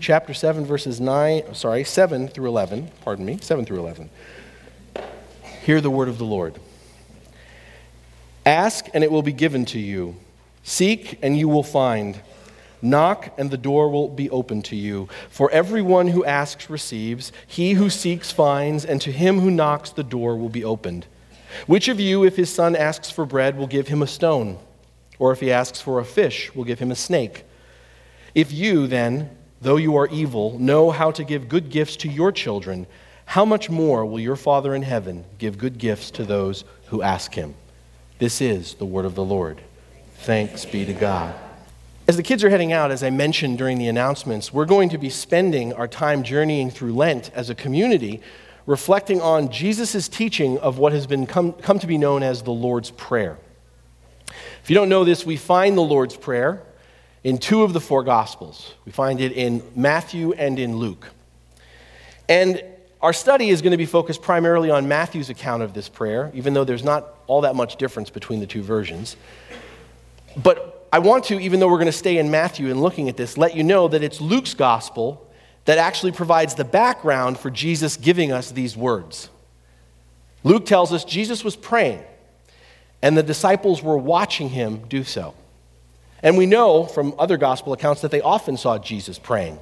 chapter 7 verses 9 sorry 7 through 11 pardon me 7 through 11 hear the word of the lord. Ask and it will be given to you. Seek and you will find. Knock and the door will be open to you. For everyone who asks receives. He who seeks finds and to him who knocks the door will be opened. Which of you if his son asks for bread will give him a stone? Or if he asks for a fish will give him a snake? If you then though you are evil, know how to give good gifts to your children, how much more will your Father in heaven give good gifts to those who ask him? This is the word of the Lord. Thanks be to God. As the kids are heading out, as I mentioned during the announcements, we're going to be spending our time journeying through Lent as a community, reflecting on Jesus' teaching of what has been come, come to be known as the Lord's Prayer. If you don't know this, we find the Lord's Prayer in two of the four Gospels. We find it in Matthew and in Luke. And our study is going to be focused primarily on Matthew's account of this prayer, even though there's not all that much difference between the two versions. But I want to, even though we're going to stay in Matthew and looking at this, let you know that it's Luke's gospel that actually provides the background for Jesus giving us these words. Luke tells us Jesus was praying, and the disciples were watching him do so. And we know from other gospel accounts that they often saw Jesus praying.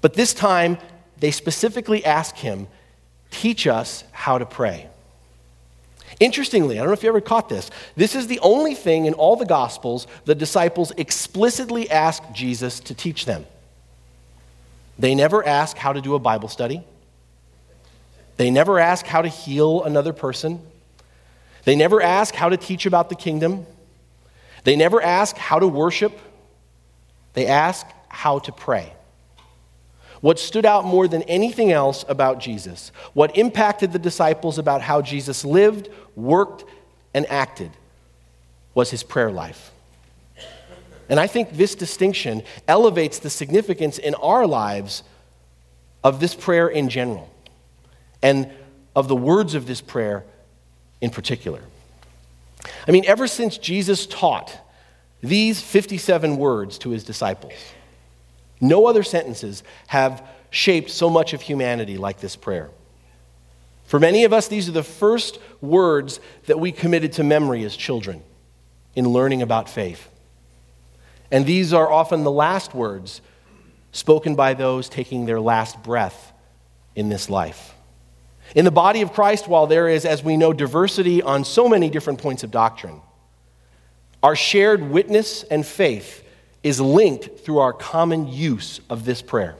But this time, they specifically ask him, Teach us how to pray. Interestingly, I don't know if you ever caught this, this is the only thing in all the Gospels the disciples explicitly ask Jesus to teach them. They never ask how to do a Bible study, they never ask how to heal another person, they never ask how to teach about the kingdom. They never ask how to worship, they ask how to pray. What stood out more than anything else about Jesus, what impacted the disciples about how Jesus lived, worked, and acted, was his prayer life. And I think this distinction elevates the significance in our lives of this prayer in general and of the words of this prayer in particular. I mean, ever since Jesus taught these 57 words to his disciples, no other sentences have shaped so much of humanity like this prayer. For many of us, these are the first words that we committed to memory as children in learning about faith. And these are often the last words spoken by those taking their last breath in this life. In the body of Christ, while there is, as we know, diversity on so many different points of doctrine, our shared witness and faith is linked through our common use of this prayer.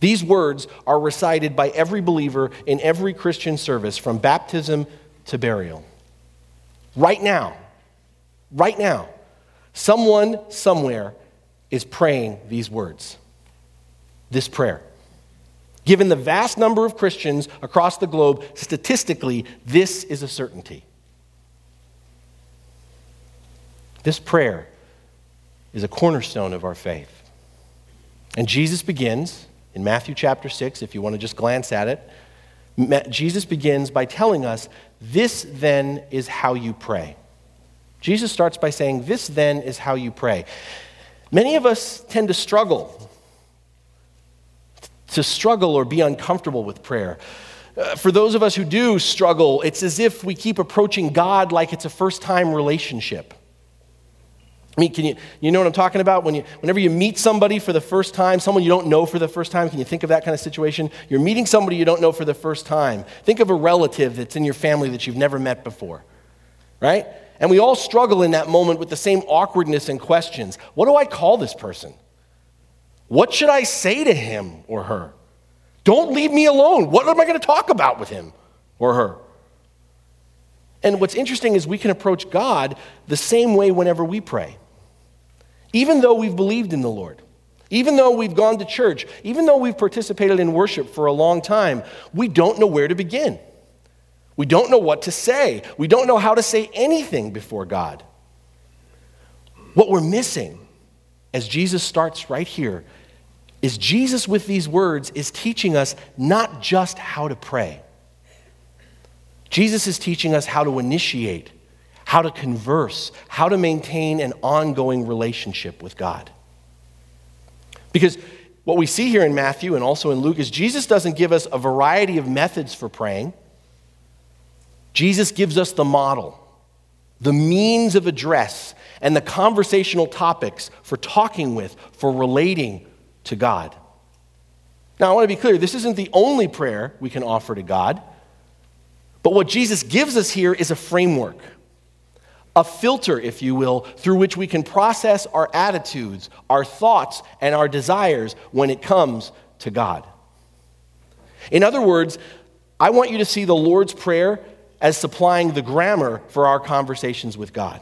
These words are recited by every believer in every Christian service from baptism to burial. Right now, right now, someone somewhere is praying these words, this prayer. Given the vast number of Christians across the globe, statistically, this is a certainty. This prayer is a cornerstone of our faith. And Jesus begins in Matthew chapter 6, if you want to just glance at it. Jesus begins by telling us, This then is how you pray. Jesus starts by saying, This then is how you pray. Many of us tend to struggle to struggle or be uncomfortable with prayer. Uh, for those of us who do struggle, it's as if we keep approaching God like it's a first time relationship. I mean, can you, you know what I'm talking about? When you, whenever you meet somebody for the first time, someone you don't know for the first time, can you think of that kind of situation? You're meeting somebody you don't know for the first time. Think of a relative that's in your family that you've never met before, right? And we all struggle in that moment with the same awkwardness and questions. What do I call this person? What should I say to him or her? Don't leave me alone. What am I going to talk about with him or her? And what's interesting is we can approach God the same way whenever we pray. Even though we've believed in the Lord, even though we've gone to church, even though we've participated in worship for a long time, we don't know where to begin. We don't know what to say. We don't know how to say anything before God. What we're missing, as Jesus starts right here, is Jesus, with these words, is teaching us not just how to pray. Jesus is teaching us how to initiate, how to converse, how to maintain an ongoing relationship with God. Because what we see here in Matthew and also in Luke is Jesus doesn't give us a variety of methods for praying. Jesus gives us the model, the means of address, and the conversational topics for talking with, for relating to God. Now, I want to be clear this isn't the only prayer we can offer to God, but what Jesus gives us here is a framework a filter, if you will, through which we can process our attitudes, our thoughts, and our desires when it comes to God. In other words, I want you to see the Lord's Prayer as supplying the grammar for our conversations with God.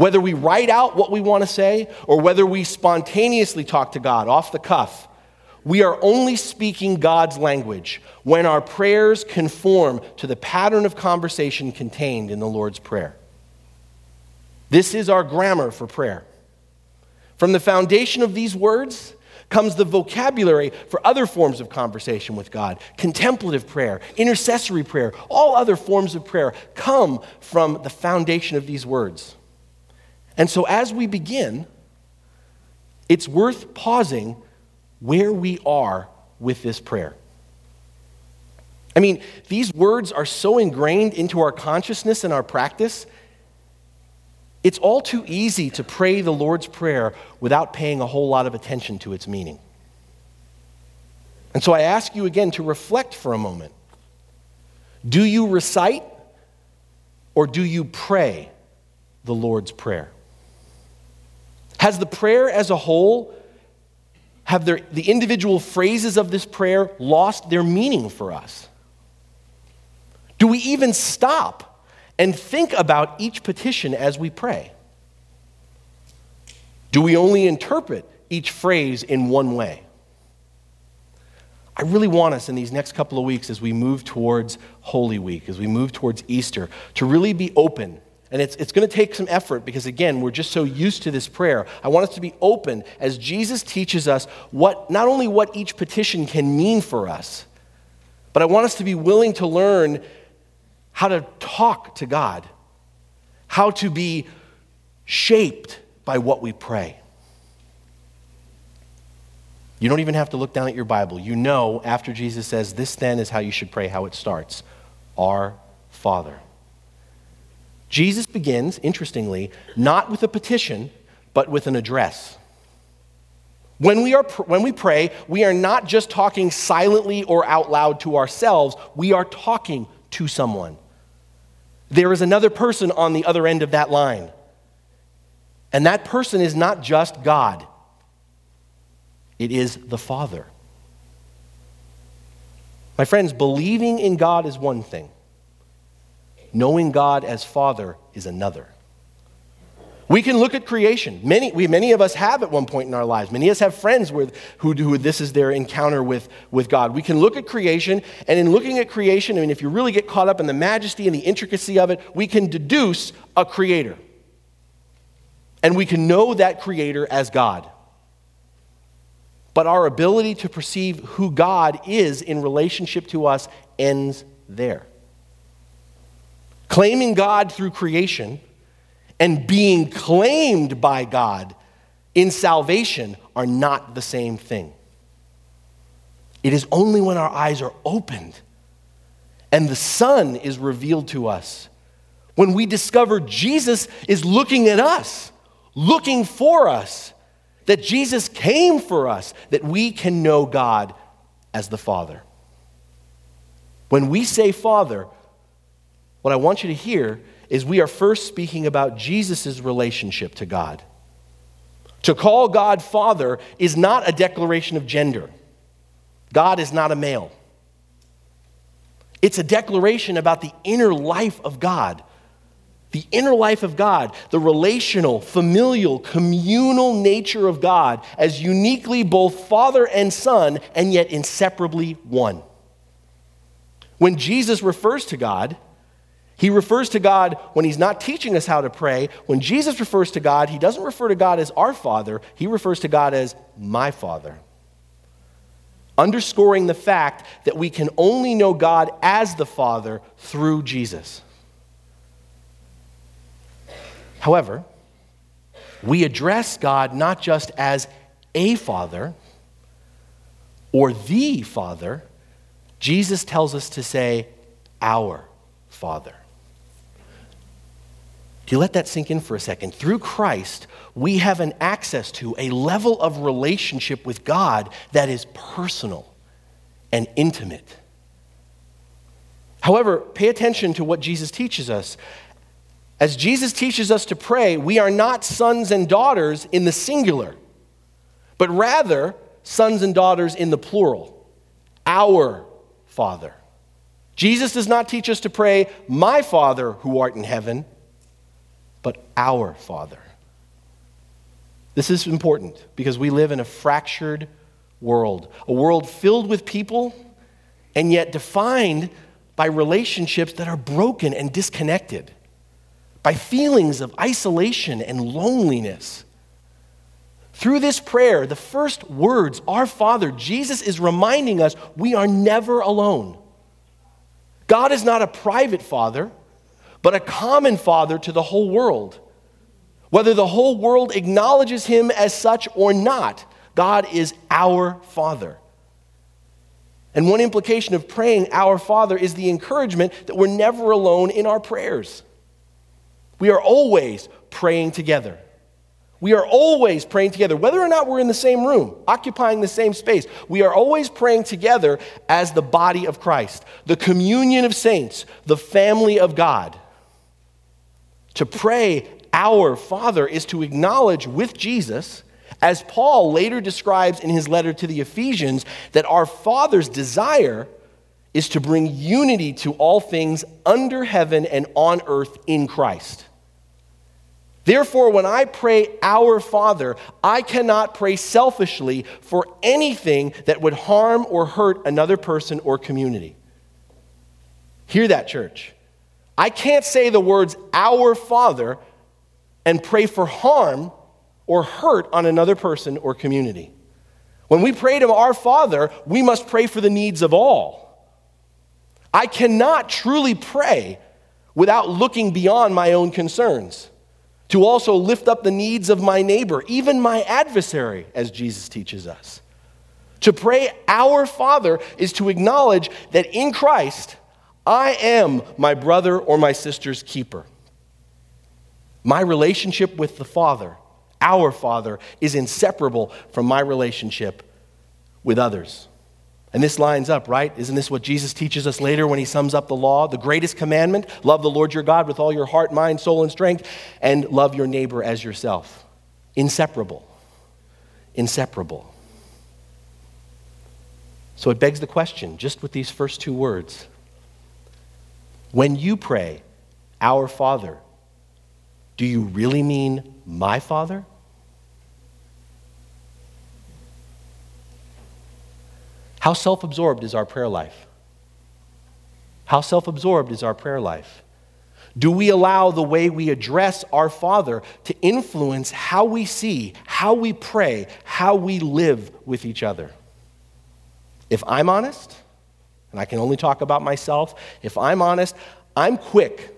Whether we write out what we want to say or whether we spontaneously talk to God off the cuff, we are only speaking God's language when our prayers conform to the pattern of conversation contained in the Lord's Prayer. This is our grammar for prayer. From the foundation of these words comes the vocabulary for other forms of conversation with God contemplative prayer, intercessory prayer, all other forms of prayer come from the foundation of these words. And so as we begin, it's worth pausing where we are with this prayer. I mean, these words are so ingrained into our consciousness and our practice. It's all too easy to pray the Lord's Prayer without paying a whole lot of attention to its meaning. And so I ask you again to reflect for a moment. Do you recite or do you pray the Lord's Prayer? Has the prayer as a whole have the individual phrases of this prayer lost their meaning for us? Do we even stop and think about each petition as we pray? Do we only interpret each phrase in one way? I really want us in these next couple of weeks as we move towards Holy Week, as we move towards Easter, to really be open and it's, it's going to take some effort because, again, we're just so used to this prayer. I want us to be open as Jesus teaches us what, not only what each petition can mean for us, but I want us to be willing to learn how to talk to God, how to be shaped by what we pray. You don't even have to look down at your Bible. You know, after Jesus says, This then is how you should pray, how it starts Our Father. Jesus begins, interestingly, not with a petition, but with an address. When we, are, when we pray, we are not just talking silently or out loud to ourselves, we are talking to someone. There is another person on the other end of that line. And that person is not just God, it is the Father. My friends, believing in God is one thing. Knowing God as Father is another. We can look at creation. Many, we, many of us have at one point in our lives. Many of us have friends with, who, who this is their encounter with, with God. We can look at creation, and in looking at creation, I mean, if you really get caught up in the majesty and the intricacy of it, we can deduce a creator. And we can know that creator as God. But our ability to perceive who God is in relationship to us ends there. Claiming God through creation and being claimed by God in salvation are not the same thing. It is only when our eyes are opened and the Son is revealed to us, when we discover Jesus is looking at us, looking for us, that Jesus came for us, that we can know God as the Father. When we say Father, what I want you to hear is we are first speaking about Jesus' relationship to God. To call God Father is not a declaration of gender. God is not a male. It's a declaration about the inner life of God. The inner life of God, the relational, familial, communal nature of God as uniquely both Father and Son, and yet inseparably one. When Jesus refers to God, he refers to God when he's not teaching us how to pray. When Jesus refers to God, he doesn't refer to God as our Father, he refers to God as my Father. Underscoring the fact that we can only know God as the Father through Jesus. However, we address God not just as a father or the father, Jesus tells us to say, our father. Do you let that sink in for a second? Through Christ, we have an access to a level of relationship with God that is personal and intimate. However, pay attention to what Jesus teaches us. As Jesus teaches us to pray, we are not sons and daughters in the singular, but rather sons and daughters in the plural. Our Father. Jesus does not teach us to pray, My Father who art in heaven but our Father. This is important because we live in a fractured world, a world filled with people and yet defined by relationships that are broken and disconnected, by feelings of isolation and loneliness. Through this prayer, the first words, Our Father, Jesus is reminding us we are never alone. God is not a private father but a common father to the whole world. Whether the whole world acknowledges him as such or not, God is our father. And one implication of praying our father is the encouragement that we're never alone in our prayers. We are always praying together. We are always praying together, whether or not we're in the same room, occupying the same space. We are always praying together as the body of Christ, the communion of saints, the family of God. To pray, Our Father, is to acknowledge with Jesus, as Paul later describes in his letter to the Ephesians, that our Father's desire is to bring unity to all things under heaven and on earth in Christ. Therefore, when I pray, Our Father, I cannot pray selfishly for anything that would harm or hurt another person or community. Hear that, church. I can't say the words, Our Father, and pray for harm or hurt on another person or community. When we pray to our Father, we must pray for the needs of all. I cannot truly pray without looking beyond my own concerns, to also lift up the needs of my neighbor, even my adversary, as Jesus teaches us. To pray, Our Father, is to acknowledge that in Christ, I am my brother or my sister's keeper. My relationship with the Father, our Father, is inseparable from my relationship with others. And this lines up, right? Isn't this what Jesus teaches us later when he sums up the law? The greatest commandment love the Lord your God with all your heart, mind, soul, and strength, and love your neighbor as yourself. Inseparable. Inseparable. So it begs the question, just with these first two words when you pray, Our Father, do you really mean my Father? How self absorbed is our prayer life? How self absorbed is our prayer life? Do we allow the way we address our Father to influence how we see, how we pray, how we live with each other? If I'm honest, and I can only talk about myself. If I'm honest, I'm quick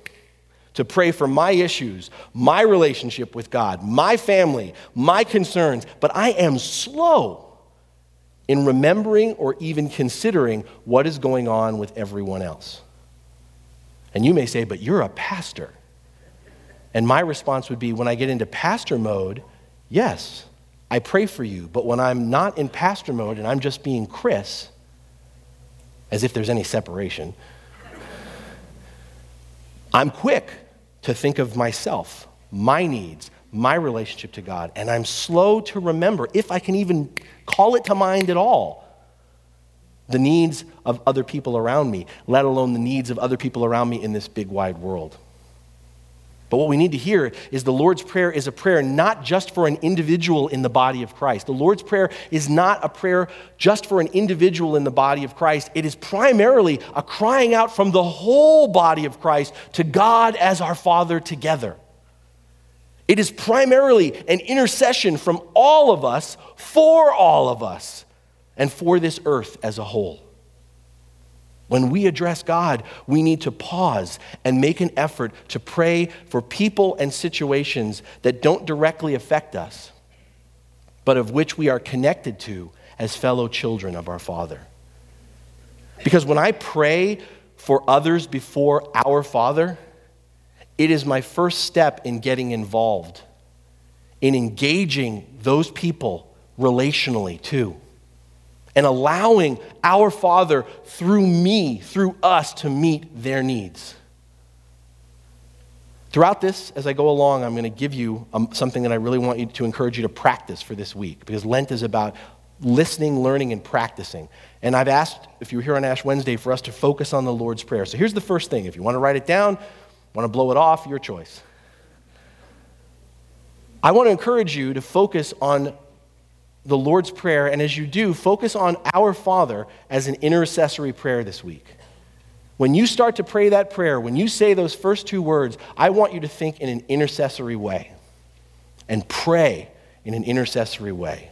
to pray for my issues, my relationship with God, my family, my concerns, but I am slow in remembering or even considering what is going on with everyone else. And you may say, but you're a pastor. And my response would be when I get into pastor mode, yes, I pray for you. But when I'm not in pastor mode and I'm just being Chris, as if there's any separation. I'm quick to think of myself, my needs, my relationship to God, and I'm slow to remember, if I can even call it to mind at all, the needs of other people around me, let alone the needs of other people around me in this big wide world. But what we need to hear is the Lord's Prayer is a prayer not just for an individual in the body of Christ. The Lord's Prayer is not a prayer just for an individual in the body of Christ. It is primarily a crying out from the whole body of Christ to God as our Father together. It is primarily an intercession from all of us for all of us and for this earth as a whole. When we address God, we need to pause and make an effort to pray for people and situations that don't directly affect us. but of which we are connected to as fellow children of our Father. Because when I pray for others before our Father, it is my first step in getting involved, in engaging those people relationally too, and allowing our Father through me, through us, to meet their needs. Throughout this, as I go along, I'm going to give you um, something that I really want you to encourage you to practice for this week because Lent is about listening, learning, and practicing. And I've asked, if you were here on Ash Wednesday, for us to focus on the Lord's Prayer. So here's the first thing. If you want to write it down, want to blow it off, your choice. I want to encourage you to focus on the Lord's Prayer, and as you do, focus on Our Father as an intercessory prayer this week. When you start to pray that prayer, when you say those first two words, I want you to think in an intercessory way and pray in an intercessory way.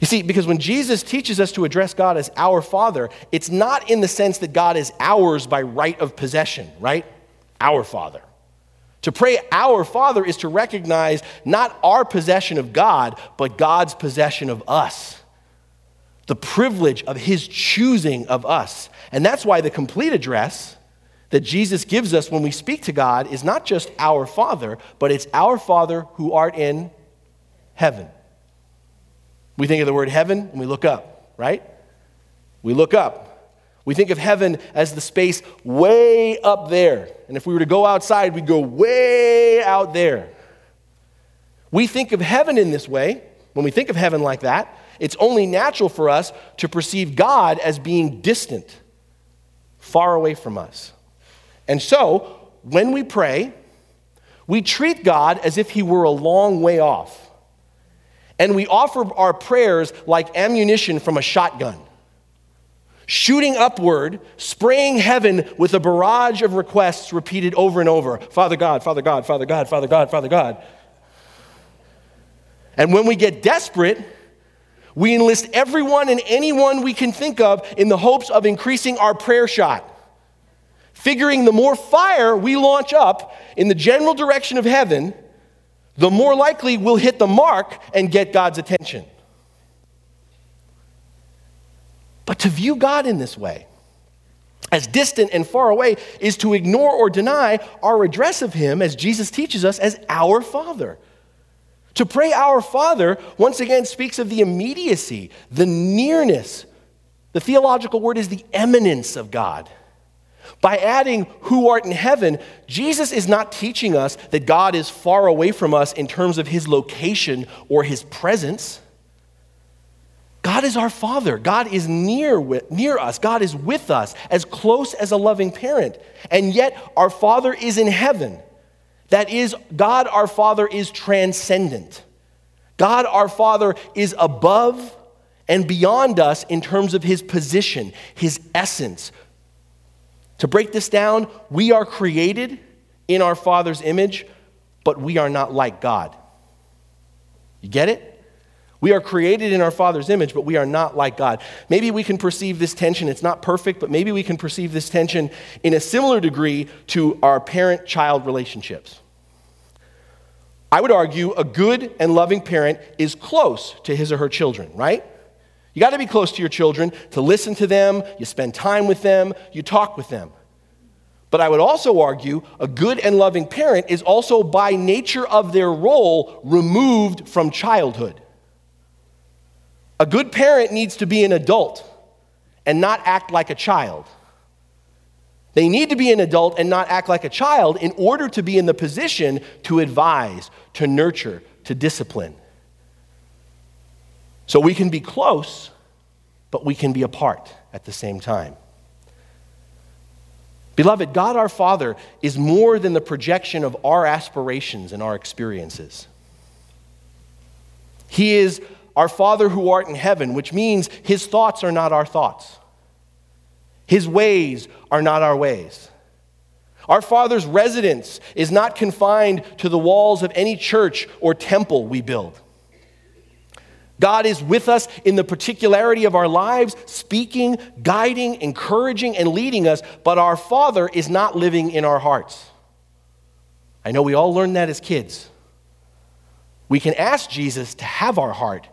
You see, because when Jesus teaches us to address God as our Father, it's not in the sense that God is ours by right of possession, right? Our Father. To pray our Father is to recognize not our possession of God, but God's possession of us. The privilege of His choosing of us. And that's why the complete address that Jesus gives us when we speak to God is not just our Father, but it's our Father who art in heaven. We think of the word heaven and we look up, right? We look up. We think of heaven as the space way up there. And if we were to go outside, we'd go way out there. We think of heaven in this way. When we think of heaven like that, it's only natural for us to perceive God as being distant, far away from us. And so, when we pray, we treat God as if he were a long way off and we offer our prayers like ammunition from a shotgun, shooting upward, spraying heaven with a barrage of requests repeated over and over Father God, Father God, Father God, Father God, Father God. And when we get desperate, we enlist everyone and anyone we can think of in the hopes of increasing our prayer shot. Figuring the more fire we launch up in the general direction of heaven, the more likely we'll hit the mark and get God's attention. But to view God in this way, as distant and far away, is to ignore or deny our address of Him, as Jesus teaches us, as our Father. To pray our Father, once again, speaks of the immediacy, the nearness. The theological word is the immanence of God. By adding who art in heaven, Jesus is not teaching us that God is far away from us in terms of his location or his presence. God is our Father. God is near, near us. God is with us, as close as a loving parent. And yet, our Father is in heaven. That is, God our Father is transcendent. God our Father is above and beyond us in terms of his position, his essence, to break this down, we are created in our Father's image, but we are not like God. You get it? We are created in our Father's image, but we are not like God. Maybe we can perceive this tension. It's not perfect, but maybe we can perceive this tension in a similar degree to our parent child relationships. I would argue a good and loving parent is close to his or her children, right? You got to be close to your children to listen to them, you spend time with them, you talk with them. But I would also argue a good and loving parent is also, by nature of their role, removed from childhood. A good parent needs to be an adult and not act like a child. They need to be an adult and not act like a child in order to be in the position to advise, to nurture, to discipline. So we can be close, but we can be apart at the same time. Beloved, God our Father is more than the projection of our aspirations and our experiences. He is our Father who art in heaven, which means his thoughts are not our thoughts. His ways are not our ways. Our Father's residence is not confined to the walls of any church or temple we build. God is with us in the particularity of our lives, speaking, guiding, encouraging, and leading us, but our Father is not living in our hearts. I know we all learned that as kids. We can ask Jesus to have our heart,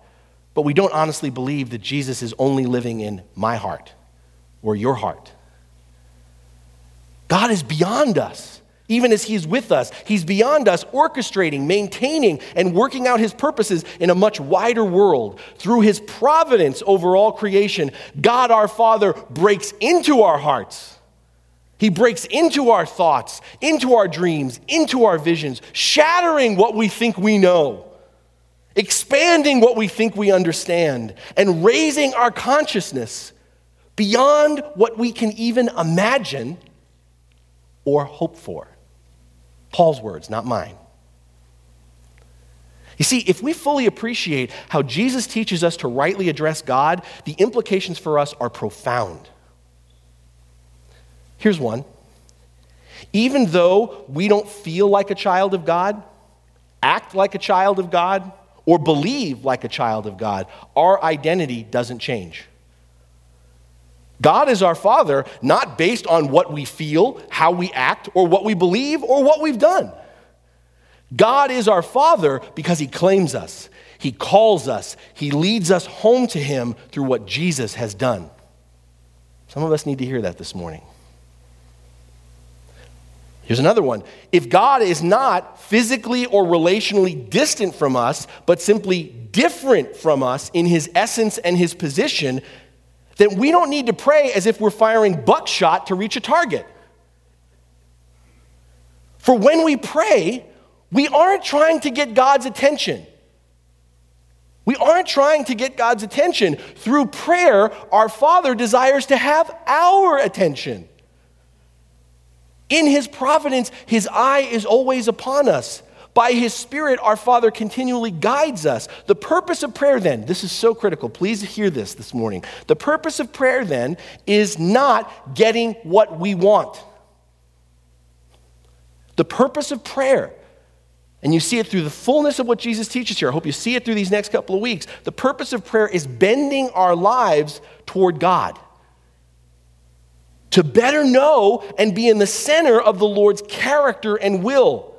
but we don't honestly believe that Jesus is only living in my heart or your heart. God is beyond us. Even as He's with us, He's beyond us, orchestrating, maintaining, and working out His purposes in a much wider world. Through His providence over all creation, God our Father breaks into our hearts. He breaks into our thoughts, into our dreams, into our visions, shattering what we think we know, expanding what we think we understand, and raising our consciousness beyond what we can even imagine or hope for. Paul's words, not mine. You see, if we fully appreciate how Jesus teaches us to rightly address God, the implications for us are profound. Here's one. Even though we don't feel like a child of God, act like a child of God, or believe like a child of God, our identity doesn't change. God is our Father, not based on what we feel, how we act, or what we believe, or what we've done. God is our Father because He claims us, He calls us, He leads us home to Him through what Jesus has done. Some of us need to hear that this morning. Here's another one. If God is not physically or relationally distant from us, but simply different from us in his essence and his position, then we don't need to pray as if we're firing buckshot to reach a target. For when we pray, we aren't trying to get God's attention. We aren't trying to get God's attention. Through prayer, our Father desires to have our attention. In His providence, His eye is always upon us. By His Spirit, our Father continually guides us. The purpose of prayer, then, this is so critical. Please hear this this morning. The purpose of prayer, then, is not getting what we want. The purpose of prayer, and you see it through the fullness of what Jesus teaches here. I hope you see it through these next couple of weeks. The purpose of prayer is bending our lives toward God to better know and be in the center of the Lord's character and will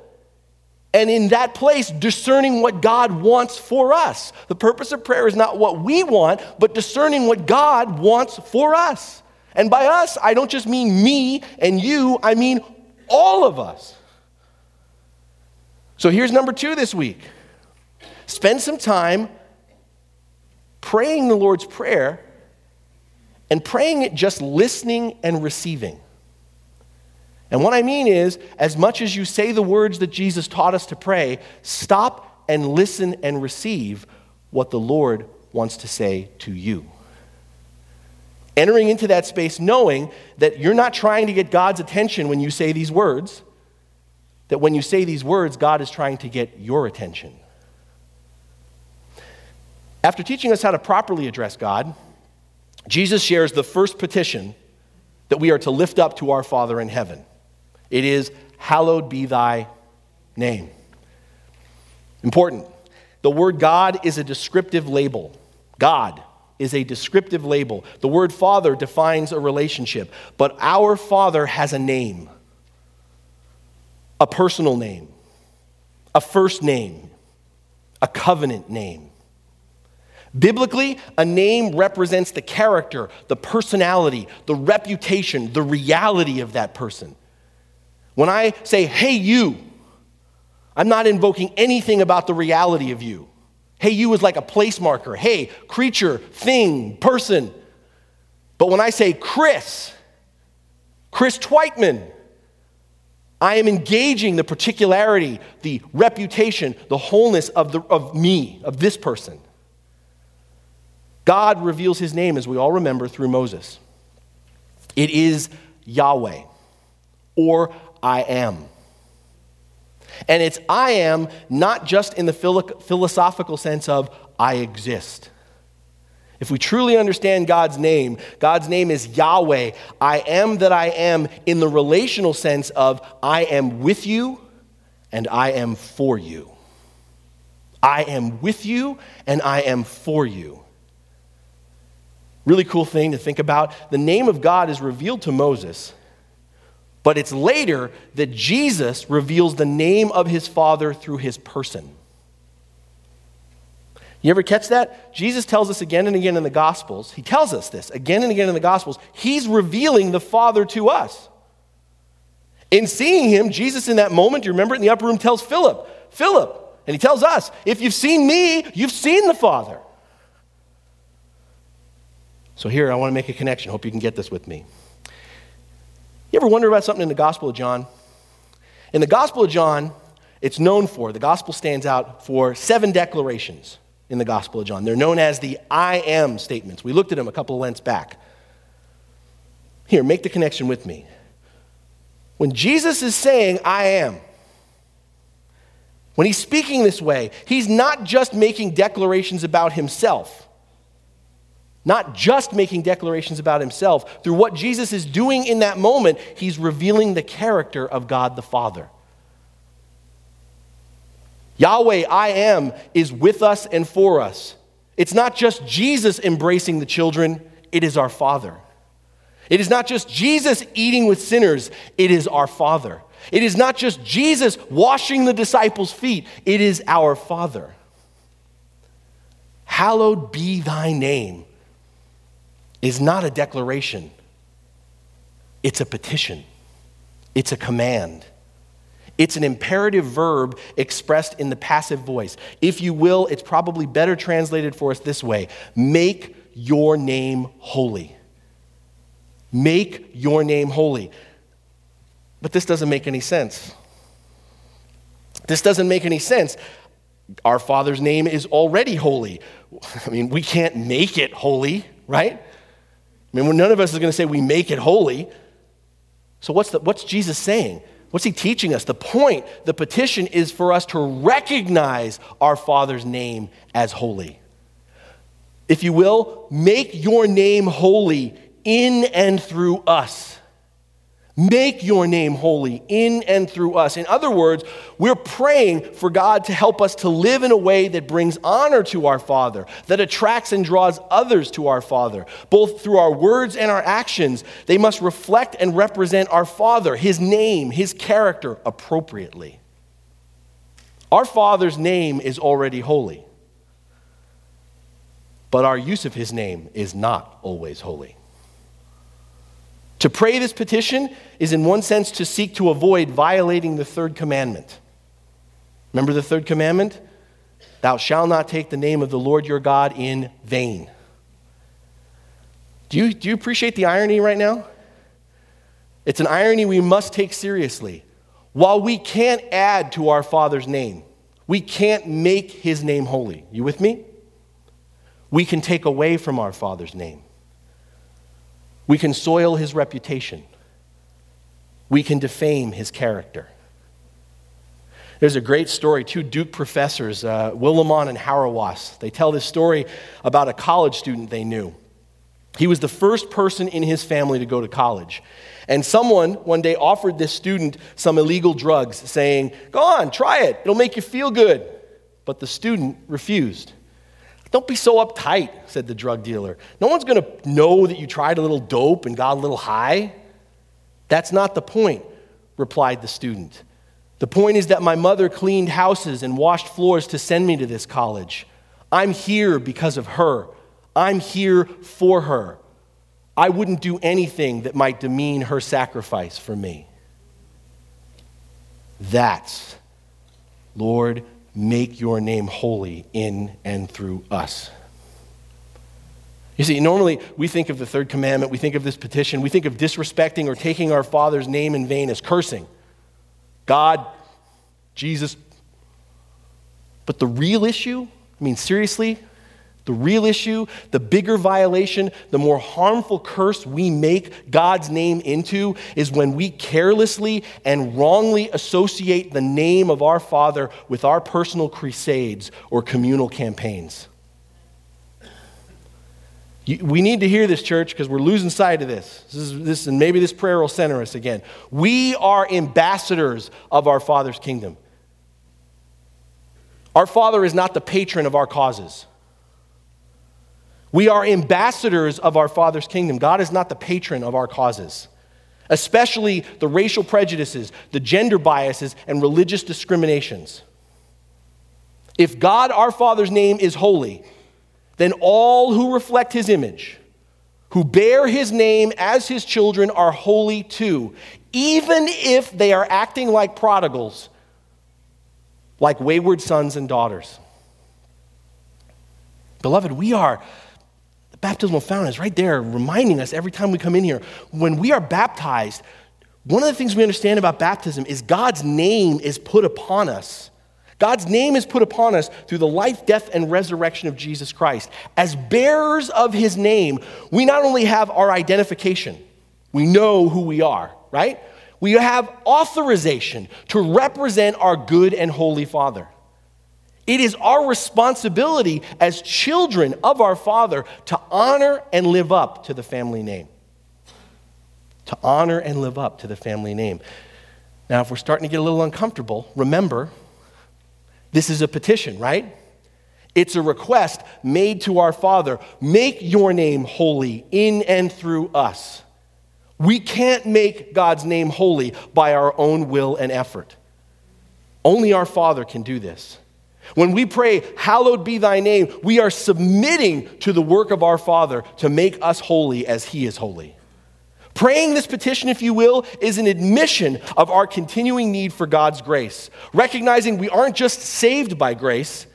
and in that place, discerning what God wants for us. The purpose of prayer is not what we want, but discerning what God wants for us. And by us, I don't just mean me and you, I mean all of us. So here's number two this week spend some time praying the Lord's Prayer and praying it just listening and receiving. And what I mean is, as much as you say the words that Jesus taught us to pray, stop and listen and receive what the Lord wants to say to you. Entering into that space knowing that you're not trying to get God's attention when you say these words, that when you say these words, God is trying to get your attention. After teaching us how to properly address God, Jesus shares the first petition that we are to lift up to our Father in heaven. It is, Hallowed be thy name. Important. The word God is a descriptive label. God is a descriptive label. The word Father defines a relationship, but our Father has a name, a personal name, a first name, a covenant name. Biblically, a name represents the character, the personality, the reputation, the reality of that person. When I say, hey, you, I'm not invoking anything about the reality of you. Hey, you is like a place marker. Hey, creature, thing, person. But when I say Chris, Chris Twightman, I am engaging the particularity, the reputation, the wholeness of, the, of me, of this person. God reveals his name, as we all remember, through Moses. It is Yahweh or I am. And it's I am not just in the philosophical sense of I exist. If we truly understand God's name, God's name is Yahweh. I am that I am in the relational sense of I am with you and I am for you. I am with you and I am for you. Really cool thing to think about. The name of God is revealed to Moses but it's later that Jesus reveals the name of his Father through his person. You ever catch that? Jesus tells us again and again in the Gospels, he tells us this again and again in the Gospels, he's revealing the Father to us. In seeing him, Jesus in that moment, you remember in the upper room, tells Philip, Philip, and he tells us, if you've seen me, you've seen the Father. So here, I want to make a connection. Hope you can get this with me. You ever wonder about something in the Gospel of John? In the Gospel of John, it's known for, the Gospel stands out for seven declarations in the Gospel of John. They're known as the I am statements. We looked at them a couple of Lents back. Here, make the connection with me. When Jesus is saying, I am, when he's speaking this way, he's not just making declarations about himself, not just making declarations about himself. Through what Jesus is doing in that moment, he's revealing the character of God the Father. Yahweh, I am, is with us and for us. It's not just Jesus embracing the children, it is our Father. It is not just Jesus eating with sinners, it is our Father. It is not just Jesus washing the disciples' feet, it is our Father. Hallowed be thy name is not a declaration, it's a petition, it's a command. It's an imperative verb expressed in the passive voice. If you will, it's probably better translated for us this way Make your name holy. Make your name holy. But this doesn't make any sense. This doesn't make any sense. Our Father's name is already holy. I mean, we can't make it holy, right? I mean, none of us is going to say we make it holy. So, what's, the, what's Jesus saying? What's he teaching us? The point, the petition is for us to recognize our Father's name as holy. If you will, make your name holy in and through us. Make your name holy in and through us. In other words, we're praying for God to help us to live in a way that brings honor to our Father, that attracts and draws others to our Father. Both through our words and our actions, they must reflect and represent our Father, His name, His character appropriately. Our Father's name is already holy, but our use of His name is not always holy. To pray this petition is, in one sense, to seek to avoid violating the third commandment. Remember the third commandment? Thou shalt not take the name of the Lord your God in vain. Do you, do you appreciate the irony right now? It's an irony we must take seriously. While we can't add to our Father's name, we can't make his name holy. You with me? We can take away from our Father's name. We can soil his reputation. We can defame his character. There's a great story, two Duke professors, uh, Willimon and Hauerwas. They tell this story about a college student they knew. He was the first person in his family to go to college. And someone one day offered this student some illegal drugs, saying, Go on, try it, it'll make you feel good. But the student refused. Don't be so uptight, said the drug dealer. No one's going to know that you tried a little dope and got a little high. That's not the point, replied the student. The point is that my mother cleaned houses and washed floors to send me to this college. I'm here because of her. I'm here for her. I wouldn't do anything that might demean her sacrifice for me. That's, Lord, make your name holy in and through us. You see, normally we think of the third commandment, we think of this petition, we think of disrespecting or taking our Father's name in vain as cursing. God, Jesus. But the real issue, I mean, seriously, the real issue, the bigger violation, the more harmful curse we make God's name into is when we carelessly and wrongly associate the name of our Father with our personal crusades or communal campaigns. We need to hear this, church, because we're losing sight of this. This, is, this. And maybe this prayer will center us again. We are ambassadors of our Father's kingdom. Our Father is not the patron of our causes. We are ambassadors of our Father's kingdom. God is not the patron of our causes, especially the racial prejudices, the gender biases, and religious discriminations. If God our Father's name is holy, then all who reflect his image, who bear his name as his children, are holy too, even if they are acting like prodigals, like wayward sons and daughters. Beloved, we are, the baptismal fountain is right there reminding us every time we come in here. When we are baptized, one of the things we understand about baptism is God's name is put upon us. God's name is put upon us through the life, death, and resurrection of Jesus Christ. As bearers of his name, we not only have our identification, we know who we are, right? We have authorization to represent our good and holy Father. It is our responsibility as children of our Father to honor and live up to the family name. To honor and live up to the family name. Now, if we're starting to get a little uncomfortable, remember this is a petition, right? It's a request made to our Father make your name holy in and through us. We can't make God's name holy by our own will and effort. Only our Father can do this. When we pray, Hallowed be thy name, we are submitting to the work of our Father to make us holy as he is holy. Praying this petition, if you will, is an admission of our continuing need for God's grace, recognizing we aren't just saved by grace,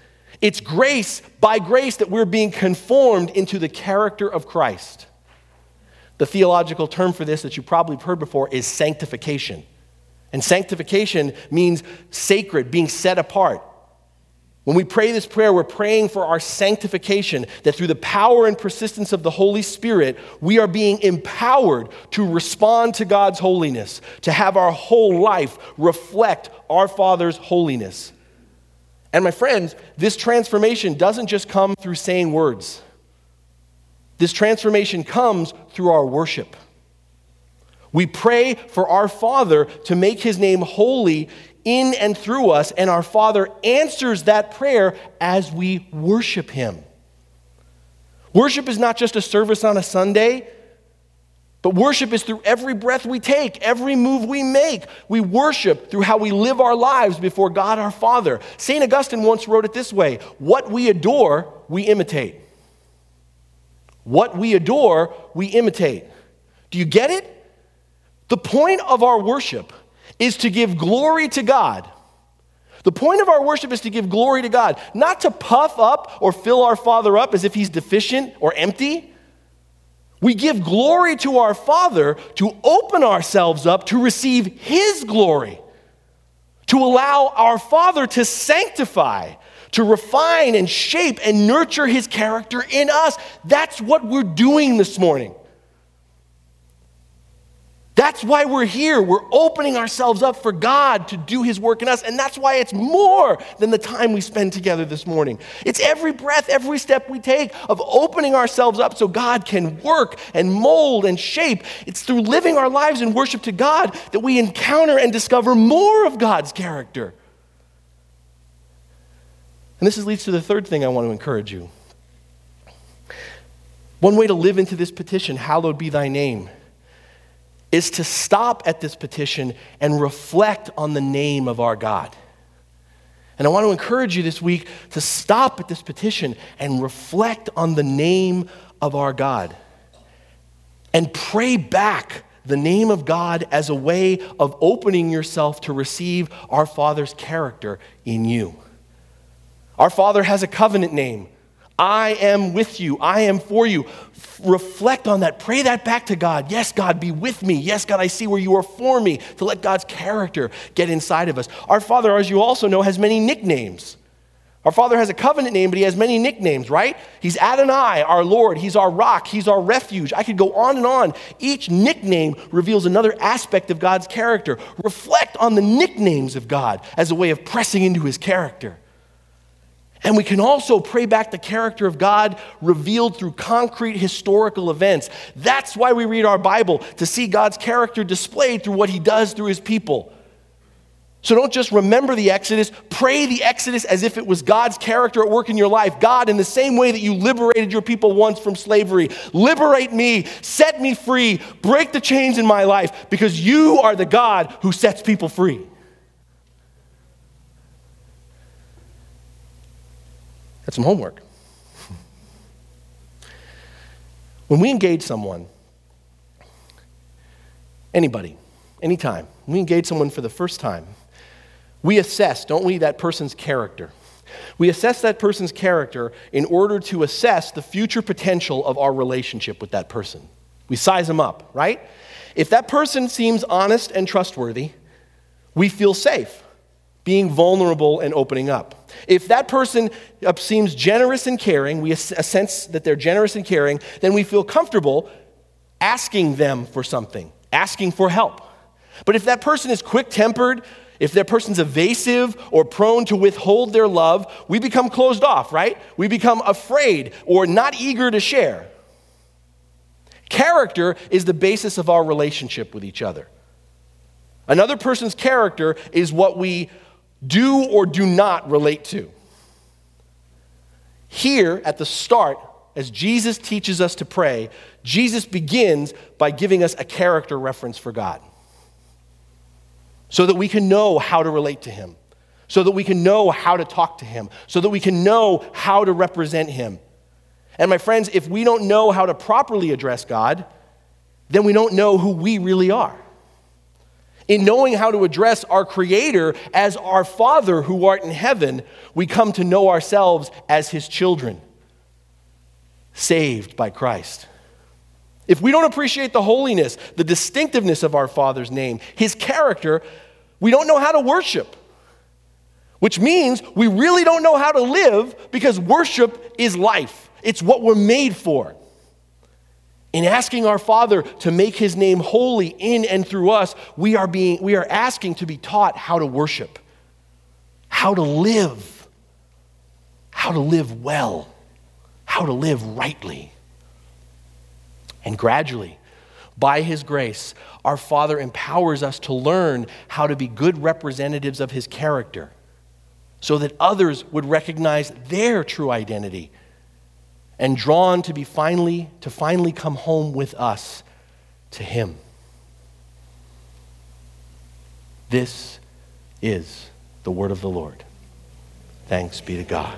it's grace by grace that we're being conformed into the character of Christ. The theological term for this that you probably have heard before is sanctification. And sanctification means sacred, being set apart. When we pray this prayer, we're praying for our sanctification, that through the power and persistence of the Holy Spirit, we are being empowered to respond to God's holiness, to have our whole life reflect our Father's holiness. And my friends, this transformation doesn't just come through saying words, this transformation comes through our worship. We pray for our Father to make his name holy in and through us, and our Father answers that prayer as we worship Him. Worship is not just a service on a Sunday, but worship is through every breath we take, every move we make. We worship through how we live our lives before God our Father. St. Augustine once wrote it this way What we adore, we imitate. What we adore, we imitate. Do you get it? The point of our worship is to give glory to God. The point of our worship is to give glory to God, not to puff up or fill our Father up as if he's deficient or empty. We give glory to our Father to open ourselves up to receive his glory, to allow our Father to sanctify, to refine and shape and nurture his character in us. That's what we're doing this morning. That's why we're here. We're opening ourselves up for God to do His work in us. And that's why it's more than the time we spend together this morning. It's every breath, every step we take of opening ourselves up so God can work and mold and shape. It's through living our lives in worship to God that we encounter and discover more of God's character. And this leads to the third thing I want to encourage you. One way to live into this petition, hallowed be thy name is to stop at this petition and reflect on the name of our God. And I want to encourage you this week to stop at this petition and reflect on the name of our God. And pray back the name of God as a way of opening yourself to receive our Father's character in you. Our Father has a covenant name. I am with you. I am for you. Reflect on that. Pray that back to God. Yes, God, be with me. Yes, God, I see where you are for me to let God's character get inside of us. Our Father, as you also know, has many nicknames. Our Father has a covenant name, but He has many nicknames, right? He's Adonai, our Lord. He's our rock. He's our refuge. I could go on and on. Each nickname reveals another aspect of God's character. Reflect on the nicknames of God as a way of pressing into His character. And we can also pray back the character of God revealed through concrete historical events. That's why we read our Bible, to see God's character displayed through what he does through his people. So don't just remember the Exodus, pray the Exodus as if it was God's character at work in your life. God, in the same way that you liberated your people once from slavery, liberate me, set me free, break the chains in my life, because you are the God who sets people free. Some homework. When we engage someone, anybody, anytime, we engage someone for the first time, we assess, don't we, that person's character. We assess that person's character in order to assess the future potential of our relationship with that person. We size them up, right? If that person seems honest and trustworthy, we feel safe being vulnerable and opening up. If that person uh, seems generous and caring, we sense that they're generous and caring, then we feel comfortable asking them for something, asking for help. But if that person is quick tempered, if that person's evasive or prone to withhold their love, we become closed off, right? We become afraid or not eager to share. Character is the basis of our relationship with each other. Another person's character is what we do or do not relate to. Here at the start, as Jesus teaches us to pray, Jesus begins by giving us a character reference for God so that we can know how to relate to Him, so that we can know how to talk to Him, so that we can know how to represent Him. And my friends, if we don't know how to properly address God, then we don't know who we really are. In knowing how to address our Creator as our Father who art in heaven, we come to know ourselves as His children, saved by Christ. If we don't appreciate the holiness, the distinctiveness of our Father's name, His character, we don't know how to worship, which means we really don't know how to live because worship is life. It's what we're made for. In asking our Father to make his name holy in and through us, we are, being, we are asking to be taught how to worship, how to live, how to live well, how to live rightly. And gradually, by His grace, our Father empowers us to learn how to be good representatives of His character so that others would recognize their true identity and drawn to be finally to finally come home with us to him. This is the word of the lord. Thanks be to god